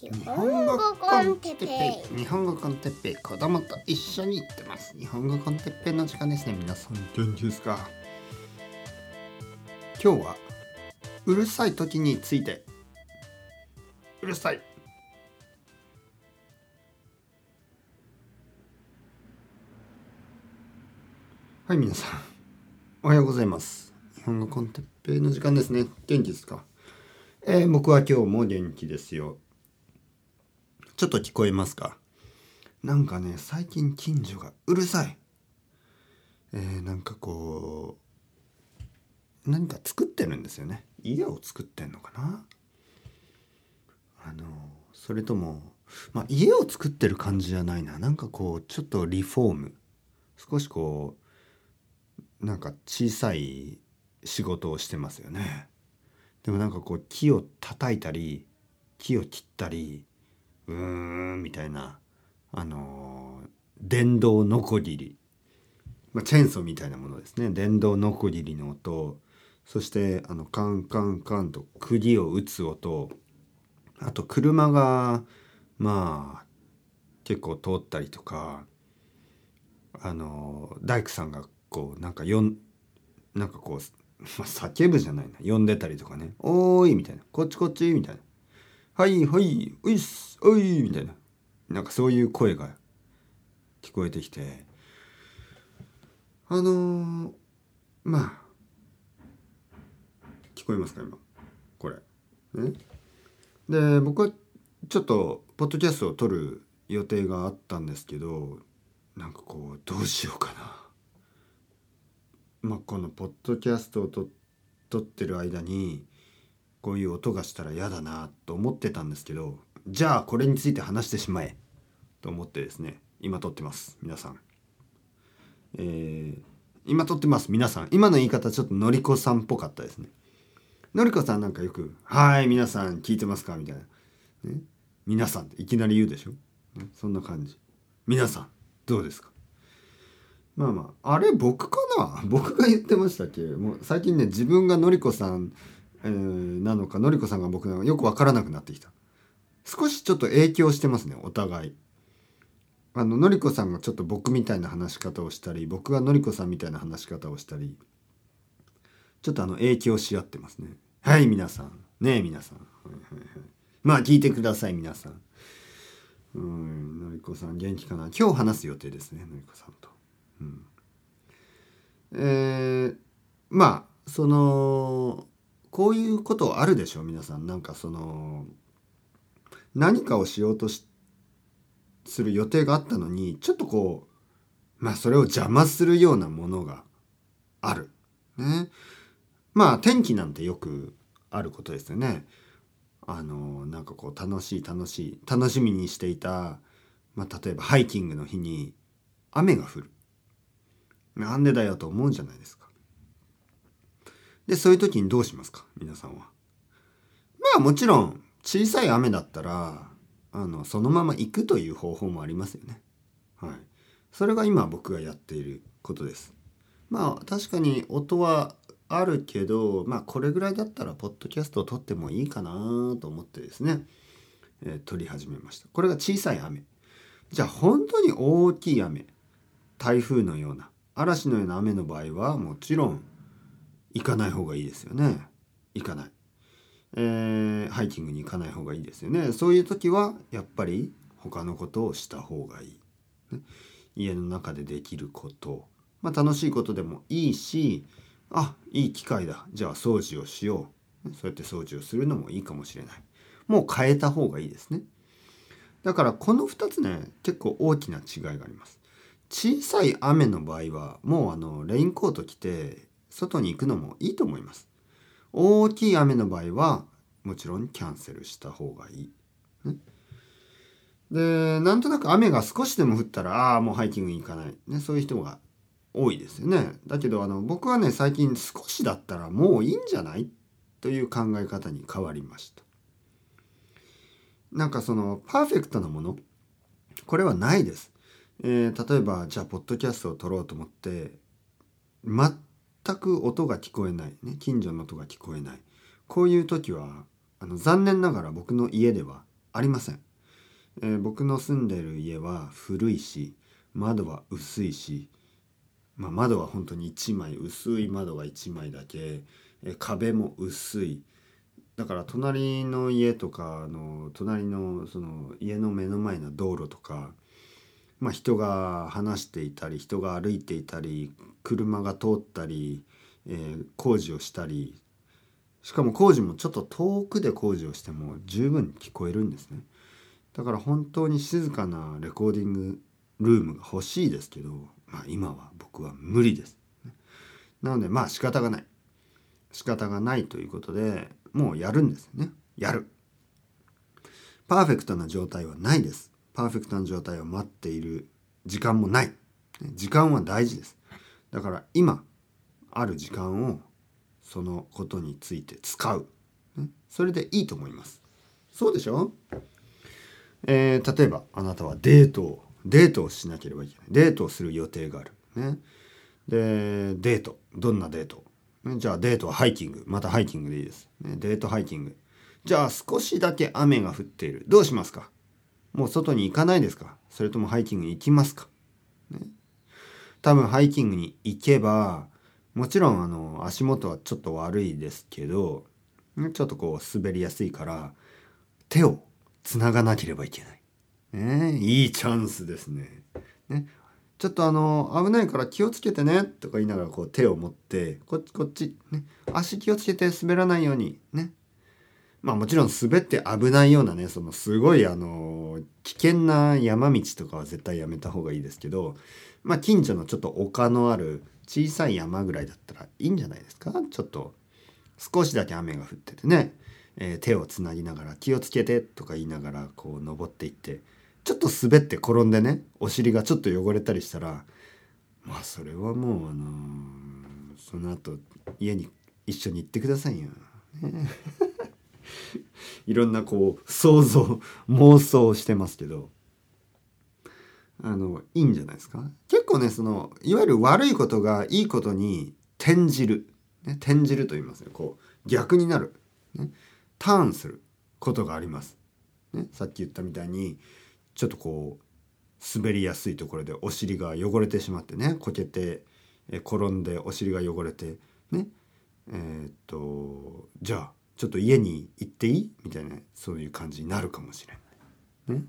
日本語コンテッペイ日本語コンテッペイ子供と一緒に行ってます。日本語コンテッペイの時間ですね皆さん。元気ですか？今日はうるさい時について。うるさい。はい皆さん。おはようございます。日本語コンテッペイの時間ですね。元気ですか？えー、僕は今日も元気ですよ。ちょっと聞こえますか？なんかね最近近所がうるさい。えー、なんかこう何か作ってるんですよね。家を作ってんのかな？あのそれともまあ家を作ってる感じじゃないな。なんかこうちょっとリフォーム。少しこうなんか小さい仕事をしてますよね。でもなんかこう木を叩いたり木を切ったりうーんみたいなあの電動ノコギリ、まあ、チェーンソーみたいなものですね。電動ノコギリの音。そしてあのカンカンカンと釘を打つ音。あと車がまあ結構通ったりとかあの大工さんがこうなんかよんなんかこう、まあ、叫ぶじゃないな。呼んでたりとかね「おーい」みたいな「こっちこっち」みたいな。はいはいういっすおいみたいな。なんかそういう声が聞こえてきて。あのー、まあ。聞こえますか今。これ。ね。で僕はちょっとポッドキャストを撮る予定があったんですけどなんかこうどうしようかな。まあこのポッドキャストを撮ってる間にこういう音がしたら嫌だなと思ってたんですけどじゃあこれについて話してしまえと思ってですね今撮ってます皆さん。えー、今撮ってます皆さん今の言い方ちょっとのりこさんっぽかったですね。のりこさんなんかよく「はい皆さん聞いてますか?」みたいな。ね、皆さんっていきなり言うでしょ、ね、そんな感じ。皆さんどうですか？まあまああれ僕かな？僕が言ってましたっけ？もう最近ね自分がのりこさんえー、なのかのりこさんが僕のよく分からなくなってきた。少しちょっと影響してますねお互い。あののりこさんがちょっと僕みたいな話し方をしたり僕がのりこさんみたいな話し方をしたりちょっとあの影響し合ってますね。はい皆さん。ねえ皆さん、はいはいはい、まあ聞いてください皆さん。うんのりこさん元気かな？今日話す予定ですねのりこさんと、うん、えー、まあそのこういうことあるでしょ？皆さんなんかその何かをしようとする予定があったのにちょっとこうまあそれを邪魔するようなものがある。ね。まあ天気なんてよくあることですよね。あのなんかこう楽しい楽しい楽しみにしていた、まあ、例えばハイキングの日に雨が降る。なんでだよと思うじゃないですか。で、そういう時にどうしますか？皆さんは。まあもちろん、小さい雨だったら、あの、そのまま行くという方法もありますよね。はい。それが今僕がやっていることです。まあ確かに音はあるけど、まあこれぐらいだったらポッドキャストを撮ってもいいかなと思ってですね、えー、撮り始めました。これが小さい雨。じゃあ本当に大きい雨、台風のような、嵐のような雨の場合はもちろん行かない方がいいですよね。行かない、えー、ハイキングに行かない方がいいですよね。そういう時はやっぱり他のことをした方がいい、ね、家の中でできること。まあ楽しいことでもいいしあいい機会だ。じゃあ掃除をしよう。そうやって掃除をするのもいいかもしれない。もう変えた方がいいですね。だからこの2つね結構大きな違いがあります。小さい雨の場合はもうあのレインコート着て外に行くのもいいと思います。大きい雨の場合はもちろんキャンセルした方がいい。ね、でなんとなく雨が少しでも降ったらああもうハイキングに行かない、ね、そういう人が多いですよね。だけどあの僕はね最近少しだったらもういいんじゃないという考え方に変わりました。なんかそのパーフェクトなものこれはないです。えー、例えばじゃあポッドキャストを撮ろうと思って全全く音が聞こえない、ね、近所の音が聞こえない。こういう時はあの残念ながら僕の家ではありません、えー、僕の住んでる家は古いし窓は薄いし、まあ、窓は本当に1枚薄い窓が1枚だけ、えー、壁も薄い。だから隣の家とかの隣のその家の目の前の道路とか、まあ、人が話していたり人が歩いていたり車が通ったり、えー、工事をしたりしかも工事もちょっと遠くで工事をしても十分に聞こえるんですね。だから本当に静かなレコーディングルームが欲しいですけど、まあ、今は僕は無理です。なのでまあ仕方がない。仕方がないということでもうやるんですね。やる。パーフェクトな状態はないです。パーフェクトな状態を待っている時間もない。時間は大事です。だから今ある時間をそのことについて使う、それでいいと思います。そうでしょ、えー、例えばあなたはデートをデートをしなければいけない。デートをする予定がある。ね。でデート。どんなデート、ね、じゃあデートはハイキング。またハイキングでいいです、ね、デートハイキング。じゃあ少しだけ雨が降っている。どうしますか？もう外に行かないですか？それともハイキングに行きますか、ね、多分ハイキングに行けばもちろんあの足元はちょっと悪いですけどちょっとこう滑りやすいから手をつながなければいけない。ね、いいチャンスですね。ね。ちょっとあの危ないから気をつけてねとか言いながらこう手を持ってこっちこっち、ね、足気をつけて滑らないようにね。まあもちろん滑って危ないようなねそのすごいあの危険な山道とかは絶対やめた方がいいですけどまあ近所のちょっと丘のある小さい山ぐらいだったらいいんじゃないですか？ちょっと少しだけ雨が降っててね、えー、手をつなぎながら気をつけてとか言いながらこう登っていってちょっと滑って転んでねお尻がちょっと汚れたりしたらまあそれはもうあのー、その後家に一緒に行ってくださいよ。ね、いろんなこう想像妄想してますけど。あのいいんじゃないですか？結構ねそのいわゆる悪いことがいいことに転じる、ね、転じると言いますね。こう逆になる、ね、ターンすることがあります、ね、さっき言ったみたいにちょっとこう滑りやすいところでお尻が汚れてしまってねこけて転んでお尻が汚れてねえー、っとじゃあちょっと家に行っていい？みたいなそういう感じになるかもしれない。ね。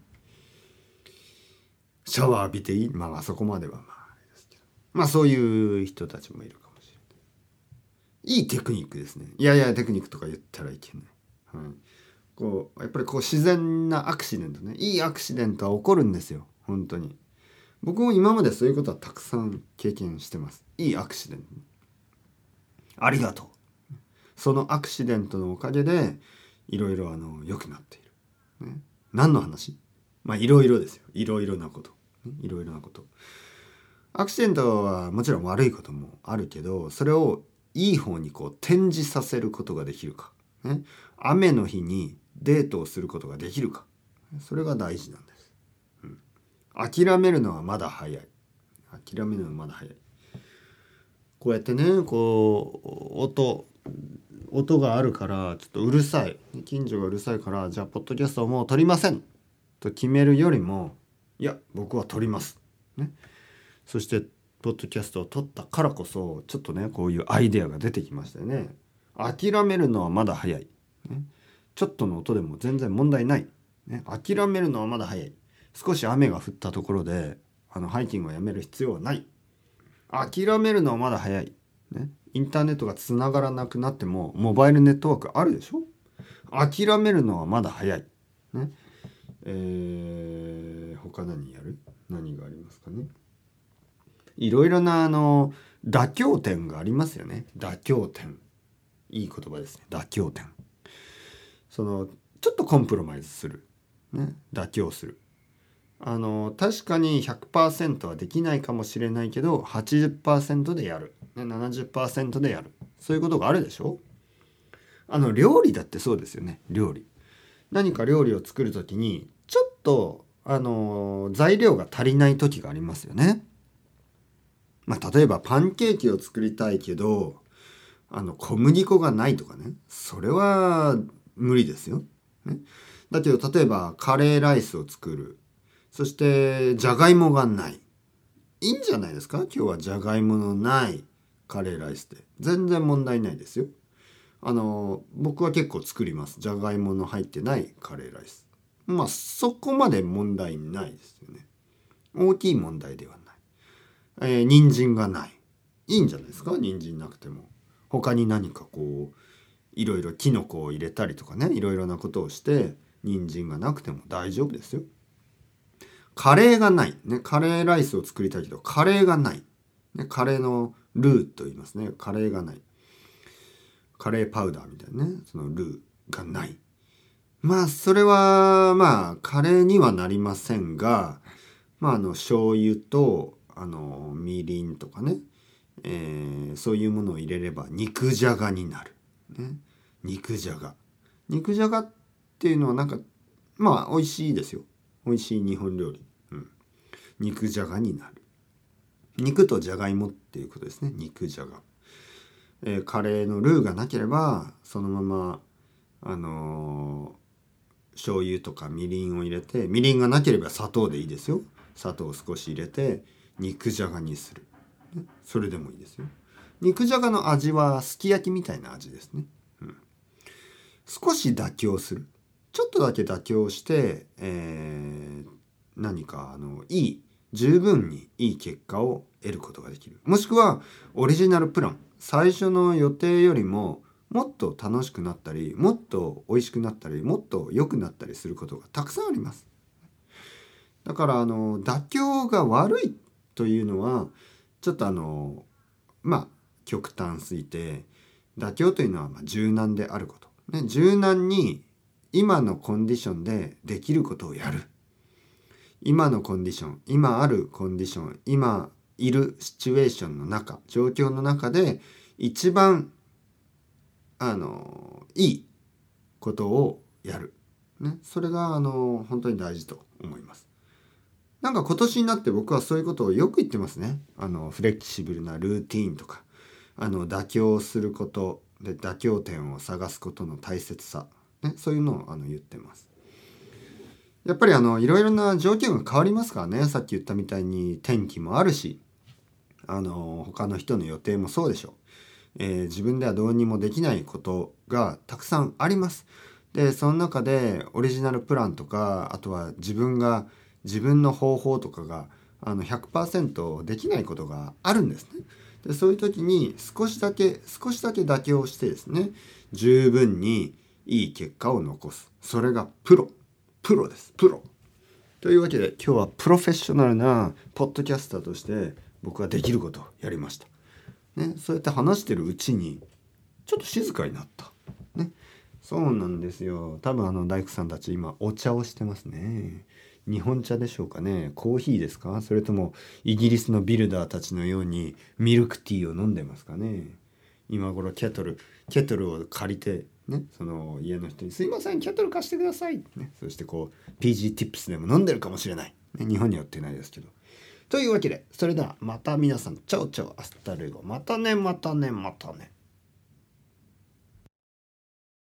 シャワー浴びていい？まあそこまではまああれですけど。まあそういう人たちもいるかもしれない。いいテクニックですね。いやいやテクニックとか言ったらいけない、はい、こうやっぱりこう自然なアクシデントね。いいアクシデントは起こるんですよ。本当に。僕も今までそういうことはたくさん経験してます。いいアクシデント。ありがとう。そのアクシデントのおかげでいろいろあの良くなっている、ね、何の話？まあいろいろですよ。いろいろなこと。いろいろなこと。アクシデントはもちろん悪いこともあるけどそれをいい方にこう転じさせることができるか、ね、雨の日にデートをすることができるか。それが大事なんです、うん、諦めるのはまだ早い。諦めるのはまだ早い。こうやってねこう音音があるからちょっとうるさい近所がうるさいからじゃあポッドキャストをもう撮りませんと決めるよりもいや僕は撮ります。ね、そしてポッドキャストを撮ったからこそちょっとねこういうアイデアが出てきましたよね。諦めるのはまだ早い。ね、ちょっとの音でも全然問題ない。ね、諦めるのはまだ早い。少し雨が降ったところであのハイキングをやめる必要はない。諦めるのはまだ早い。ね、インターネットがつながらなくなってもモバイルネットワークあるでしょ？諦めるのはまだ早い。ね、えー、他何やる？何がありますかね？いろいろなあの妥協点がありますよね。妥協点。いい言葉ですね。妥協点。そのちょっとコンプロマイズする、ね、妥協する。あの確かに100%はできないかもしれないけど80%でやる、ね、70%でやる。そういうことがあるでしょ？あの料理だってそうですよね。料理。何か料理を作る時にちょっとあの材料が足りない時がありますよね。まあ、例えばパンケーキを作りたいけどあの小麦粉がないとかね。それは無理ですよ。ね、だけど例えばカレーライスを作る。そしてじゃがいもがない。いいんじゃないですか？今日はじゃがいものない。カレーライスで。全然問題ないですよ。あの僕は結構作ります。じゃがいもの入ってない。カレーライス。まあそこまで問題ないですよね。大きい問題ではない。えー、人参がない。いいんじゃないですか？人参なくても。他に何かこういろいろキノコを入れたりとかね。いろいろなことをして人参がなくても大丈夫ですよ。カレーがない、ね、カレーライスを作りたいけどカレーがない、ね、カレーのルーと言いますね。カレーがない。カレーパウダーみたいなね。そのルーがない。まあそれはまあカレーにはなりませんがまああの醤油とあのみりんとかね、えー、そういうものを入れれば肉じゃがになる、ね、肉じゃが。肉じゃがっていうのはなんかまあ美味しいですよ。美味しい日本料理、肉じゃがになる。肉とじゃがいもっていうことですね。肉じゃが。えー、カレーのルーがなければそのままあのー、醤油とかみりんを入れてみりんがなければ砂糖でいいですよ。砂糖を少し入れて肉じゃがにする、ね、それでもいいですよ。肉じゃがの味はすき焼きみたいな味ですね、うん、少し妥協する。ちょっとだけ妥協して、えー、何かあのいい十分にいい結果を得ることができる。もしくはオリジナルプラン。最初の予定よりももっと楽しくなったりもっと美味しくなったりもっと良くなったりすることがたくさんあります。だからあの妥協が悪いというのはちょっとあのまあ極端すぎて妥協というのはま柔軟であること、ね、柔軟に今のコンディションでできることをやる。今のコンディション今あるコンディション今いるシチュエーションの中状況の中で一番あのいいことをやる、ね、それがあの本当に大事と思います。なんか今年になって僕はそういうことをよく言ってますね。あのフレキシブルなルーティーンとかあの妥協することで妥協点を探すことの大切さ、ね、そういうのをあの言ってます。やっぱりあのいろいろな条件が変わりますからね。さっき言ったみたいに天気もあるしあの他の人の予定もそうでしょう、えー、自分ではどうにもできないことがたくさんあります。でその中でオリジナルプランとかあとは自分が自分の方法とかがあの100%できないことがあるんですね。でそういう時に少しだけ少しだけ妥協してですね十分にいい結果を残す。それがプロ。プロですプロというわけで今日はプロフェッショナルなポッドキャスターとして僕はできることをやりました。ね、そうやって話してるうちにちょっと静かになった。ね、そうなんですよ。多分あの大工さんたち今お茶をしてますね。日本茶でしょうかねコーヒーですか？それともイギリスのビルダーたちのようにミルクティーを飲んでますかね今頃ケトルケトルを借りてねその家の人に「すいませんケトル貸してください」ね、そしてこう PGTips でも飲んでるかもしれない、ね、日本には売ってないですけど。というわけでそれではまた皆さんチャオチャオ hasta luego。またねまたねまたね。